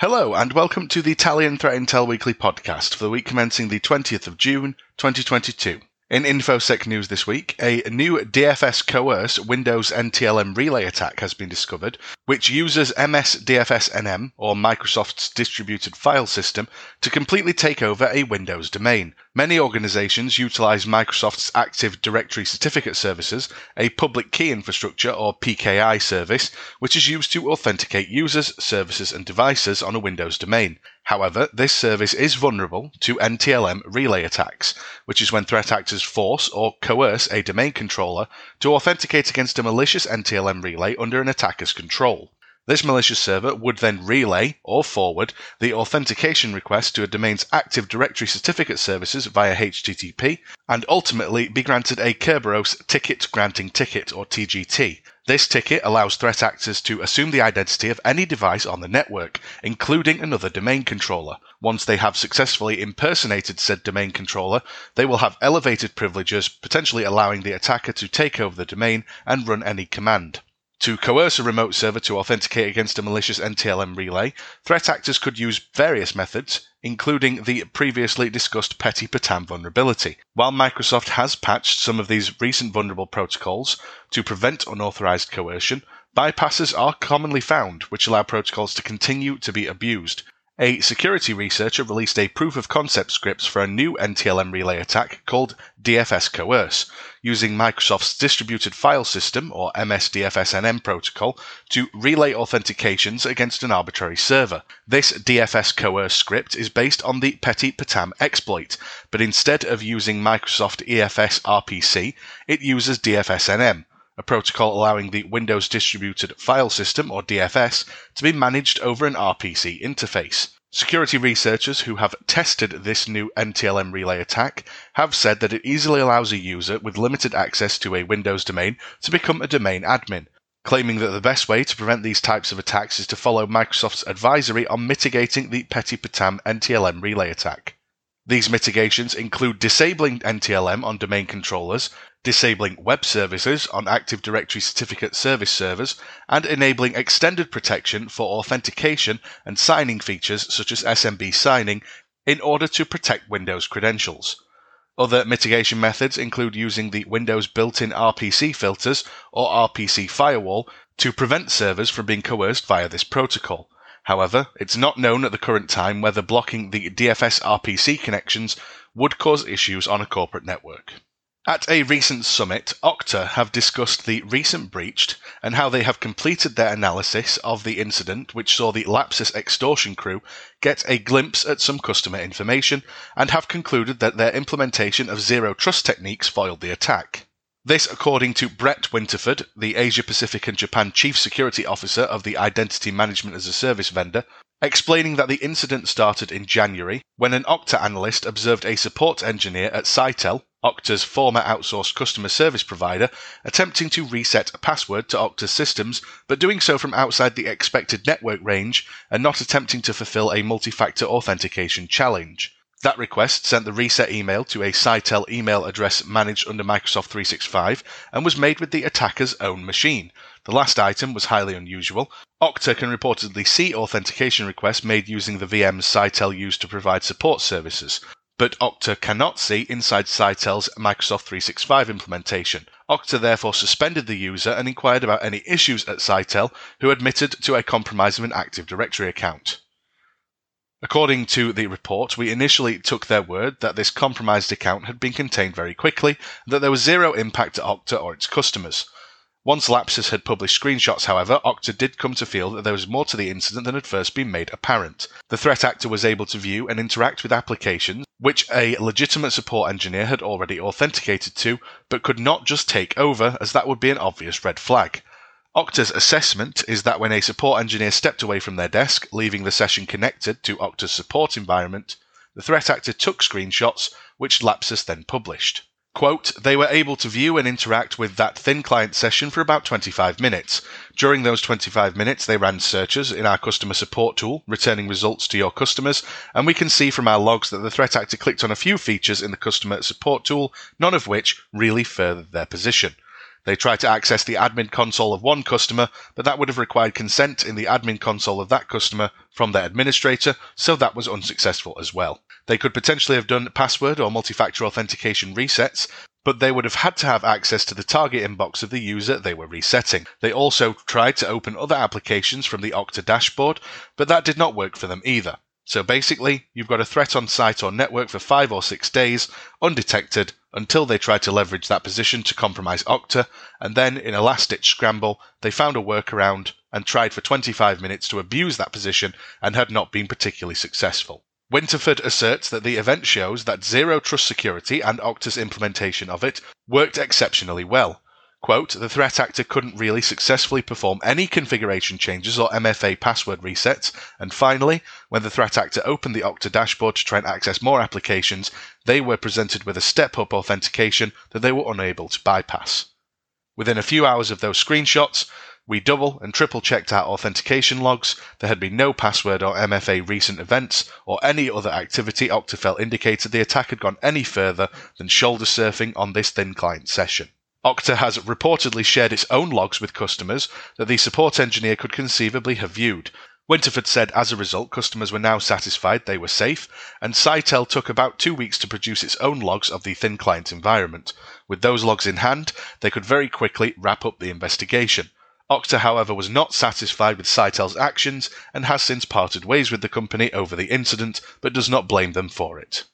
Hello, and welcome to the Italian Threat Intel Weekly podcast for the week commencing the 20th of June, 2022. In InfoSec news this week, a new DFS coerce Windows NTLM relay attack has been discovered, which uses MS DFS-NM, or Microsoft's distributed file system, to completely take over a Windows domain. Many organizations utilize Microsoft's Active Directory Certificate Services, a public key infrastructure or PKI service, which is used to authenticate users, services, and devices on a Windows domain. However, this service is vulnerable to NTLM relay attacks, which is when threat actors force or coerce a domain controller to authenticate against a malicious NTLM relay under an attacker's control. This malicious server would then relay or forward the authentication request to a domain's Active Directory Certificate services via HTTP and ultimately be granted a Kerberos Ticket Granting Ticket or TGT. This ticket allows threat actors to assume the identity of any device on the network, including another domain controller. Once they have successfully impersonated said domain controller, they will have elevated privileges, potentially allowing the attacker to take over the domain and run any command. To coerce a remote server to authenticate against a malicious NTLM relay, threat actors could use various methods, including the previously discussed PetitPotam vulnerability. While Microsoft has patched some of these recent vulnerable protocols to prevent unauthorized coercion, bypasses are commonly found which allow protocols to continue to be abused. A security researcher released a proof of concept script for a new NTLM relay attack called DFS Coerce, using Microsoft's Distributed File System, or MSDFSNM protocol, to relay authentications against an arbitrary server. This DFS Coerce script is based on the PetitPotam exploit, but instead of using Microsoft EFS RPC, it uses DFSNM a protocol allowing the Windows Distributed File System, or DFS, to be managed over an RPC interface. Security researchers who have tested this new NTLM relay attack have said that it easily allows a user with limited access to a Windows domain to become a domain admin, claiming that the best way to prevent these types of attacks is to follow Microsoft's advisory on mitigating the PetitPotam NTLM relay attack. These mitigations include disabling NTLM on domain controllers, disabling web services on Active Directory Certificate Service servers, and enabling extended protection for authentication and signing features such as SMB signing in order to protect Windows credentials. Other mitigation methods include using the Windows built in RPC filters or RPC firewall to prevent servers from being coerced via this protocol. However, it's not known at the current time whether blocking the DFS RPC connections would cause issues on a corporate network. At a recent summit, Okta have discussed the recent breach and how they have completed their analysis of the incident which saw the Lapsus extortion crew get a glimpse at some customer information and have concluded that their implementation of zero trust techniques foiled the attack. This, according to Brett Winterford, the Asia Pacific and Japan Chief Security Officer of the Identity Management as a Service vendor, explaining that the incident started in January when an Okta analyst observed a support engineer at Sitel, Okta's former outsourced customer service provider, attempting to reset a password to Okta's systems, but doing so from outside the expected network range and not attempting to fulfill a multi factor authentication challenge. That request sent the reset email to a Sitel email address managed under Microsoft 365 and was made with the attacker's own machine. The last item was highly unusual. Okta can reportedly see authentication requests made using the VMs Sitel used to provide support services but Okta cannot see inside Sitel's Microsoft 365 implementation. Okta therefore suspended the user and inquired about any issues at Sitel, who admitted to a compromise of an Active Directory account. According to the report, we initially took their word that this compromised account had been contained very quickly and that there was zero impact to Okta or its customers. Once Lapsus had published screenshots, however, Okta did come to feel that there was more to the incident than had first been made apparent. The threat actor was able to view and interact with applications which a legitimate support engineer had already authenticated to, but could not just take over, as that would be an obvious red flag. Okta's assessment is that when a support engineer stepped away from their desk, leaving the session connected to Okta's support environment, the threat actor took screenshots, which Lapsus then published. Quote, they were able to view and interact with that thin client session for about 25 minutes. During those 25 minutes, they ran searches in our customer support tool, returning results to your customers, and we can see from our logs that the threat actor clicked on a few features in the customer support tool, none of which really furthered their position. They tried to access the admin console of one customer, but that would have required consent in the admin console of that customer from their administrator, so that was unsuccessful as well. They could potentially have done password or multi factor authentication resets, but they would have had to have access to the target inbox of the user they were resetting. They also tried to open other applications from the Okta dashboard, but that did not work for them either. So basically, you've got a threat on site or network for five or six days, undetected, until they tried to leverage that position to compromise Okta, and then in a last ditch scramble, they found a workaround and tried for 25 minutes to abuse that position and had not been particularly successful. Winterford asserts that the event shows that Zero Trust Security and Okta's implementation of it worked exceptionally well, Quote, the threat actor couldn't really successfully perform any configuration changes or MFA password resets. And finally, when the threat actor opened the Okta dashboard to try and access more applications, they were presented with a step up authentication that they were unable to bypass. Within a few hours of those screenshots, we double and triple checked our authentication logs. There had been no password or MFA recent events or any other activity Okta felt indicated the attack had gone any further than shoulder surfing on this thin client session. Okta has reportedly shared its own logs with customers that the support engineer could conceivably have viewed. Winterford said as a result, customers were now satisfied they were safe, and Sitel took about two weeks to produce its own logs of the thin client environment. With those logs in hand, they could very quickly wrap up the investigation. Okta, however, was not satisfied with Sitel's actions and has since parted ways with the company over the incident, but does not blame them for it.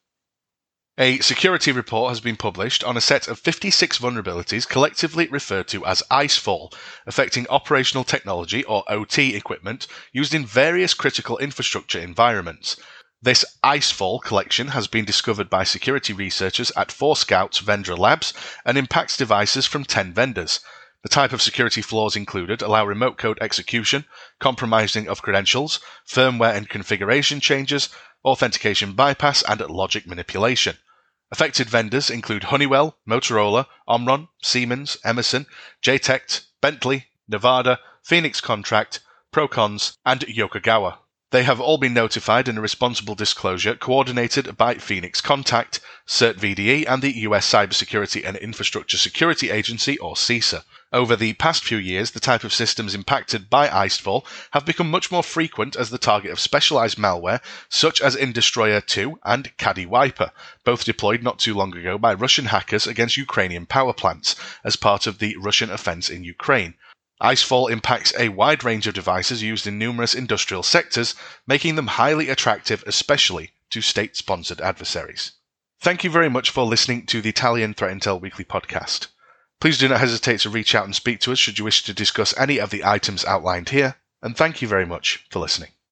A security report has been published on a set of 56 vulnerabilities collectively referred to as Icefall, affecting operational technology or OT equipment used in various critical infrastructure environments. This Icefall collection has been discovered by security researchers at Forescout's Vedere Labs and impacts devices from 10 vendors. The type of security flaws included allow remote code execution, compromising of credentials, firmware and configuration changes, authentication bypass, and logic manipulation. Affected vendors include Honeywell, Motorola, Omron, Siemens, Emerson, JTEKT, Bently, Nevada, Phoenix Contact, Procons, and Yokogawa. They have all been notified in a responsible disclosure coordinated by Phoenix Contact, CertVDE, and the US Cybersecurity and Infrastructure Security Agency, or CISA. Over the past few years, the type of systems impacted by Icefall have become much more frequent as the target of specialized malware such as Industroyer 2 and Caddy Wiper, both deployed not too long ago by Russian hackers against Ukrainian power plants as part of the Russian offense in Ukraine. Icefall impacts a wide range of devices used in numerous industrial sectors, making them highly attractive, especially to state sponsored adversaries. Thank you very much for listening to the Italian Threat Intel Weekly podcast. Please do not hesitate to reach out and speak to us should you wish to discuss any of the items outlined here, and thank you very much for listening.